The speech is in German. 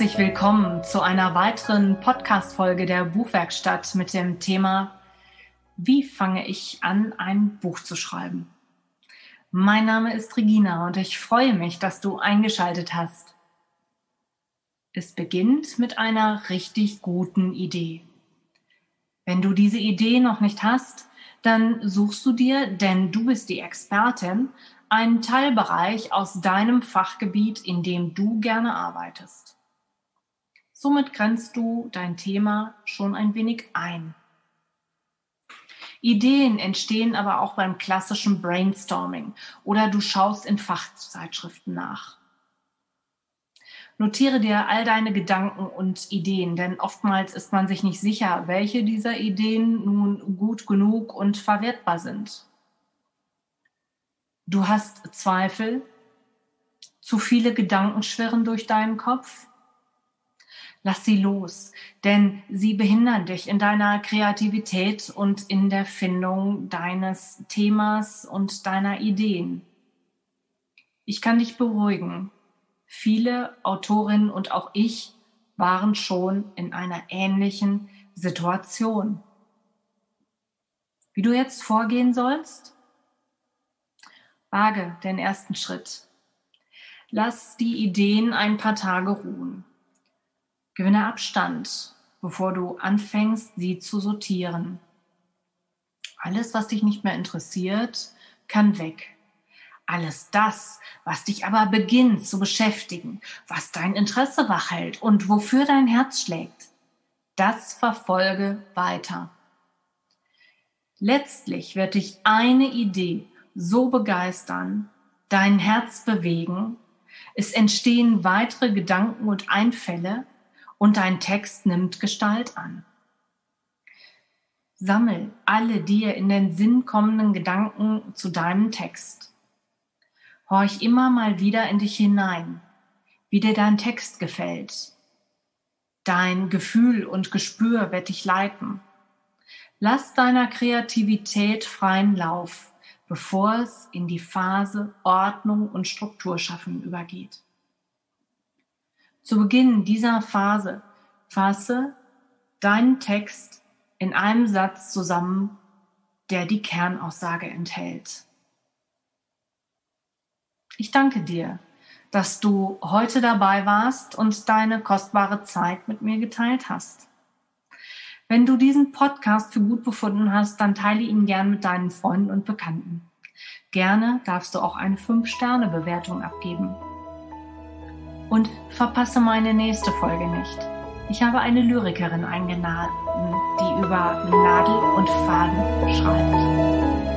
Herzlich willkommen zu einer weiteren Podcast-Folge der Buchwerkstatt mit dem Thema Wie fange ich an, ein Buch zu schreiben? Mein Name ist Regina und ich freue mich, dass du eingeschaltet hast. Es beginnt mit einer richtig guten Idee. Wenn du diese Idee noch nicht hast, dann suchst du dir, denn du bist die Expertin, einen Teilbereich aus deinem Fachgebiet, in dem du gerne arbeitest. Somit grenzt du dein Thema schon ein wenig ein. Ideen entstehen aber auch beim klassischen Brainstorming oder du schaust in Fachzeitschriften nach. Notiere dir all deine Gedanken und Ideen, denn oftmals ist man sich nicht sicher, welche dieser Ideen nun gut genug und verwertbar sind. Du hast Zweifel, zu viele Gedanken schwirren durch deinen Kopf Lass sie los, denn sie behindern dich in deiner Kreativität und in der Findung deines Themas und deiner Ideen. Ich kann dich beruhigen. Viele Autorinnen und auch ich waren schon in einer ähnlichen Situation. Wie du jetzt vorgehen sollst? Wage den ersten Schritt. Lass die Ideen ein paar Tage ruhen. Gewinne Abstand, bevor du anfängst, sie zu sortieren. Alles, was dich nicht mehr interessiert, kann weg. Alles das, was dich aber beginnt zu beschäftigen, was dein Interesse wachhält und wofür dein Herz schlägt, das verfolge weiter. Letztlich wird dich eine Idee so begeistern, dein Herz bewegen, es entstehen weitere Gedanken und Einfälle, und dein Text nimmt Gestalt an. Sammel alle dir in den Sinn kommenden Gedanken zu deinem Text. Horch immer mal wieder in dich hinein, wie dir dein Text gefällt. Dein Gefühl und Gespür wird dich leiten. Lass deiner Kreativität freien Lauf, bevor es in die Phase Ordnung und Struktur schaffen übergeht. Zu Beginn dieser Phase fasse deinen Text in einem Satz zusammen, der die Kernaussage enthält. Ich danke dir, dass du heute dabei warst und deine kostbare Zeit mit mir geteilt hast. Wenn du diesen Podcast für gut befunden hast, dann teile ihn gern mit deinen Freunden und Bekannten. Gerne darfst du auch eine 5-Sterne-Bewertung abgeben und verpasse meine nächste Folge nicht. Ich habe eine Lyrikerin eingeladen, die über Nadel und Faden schreibt.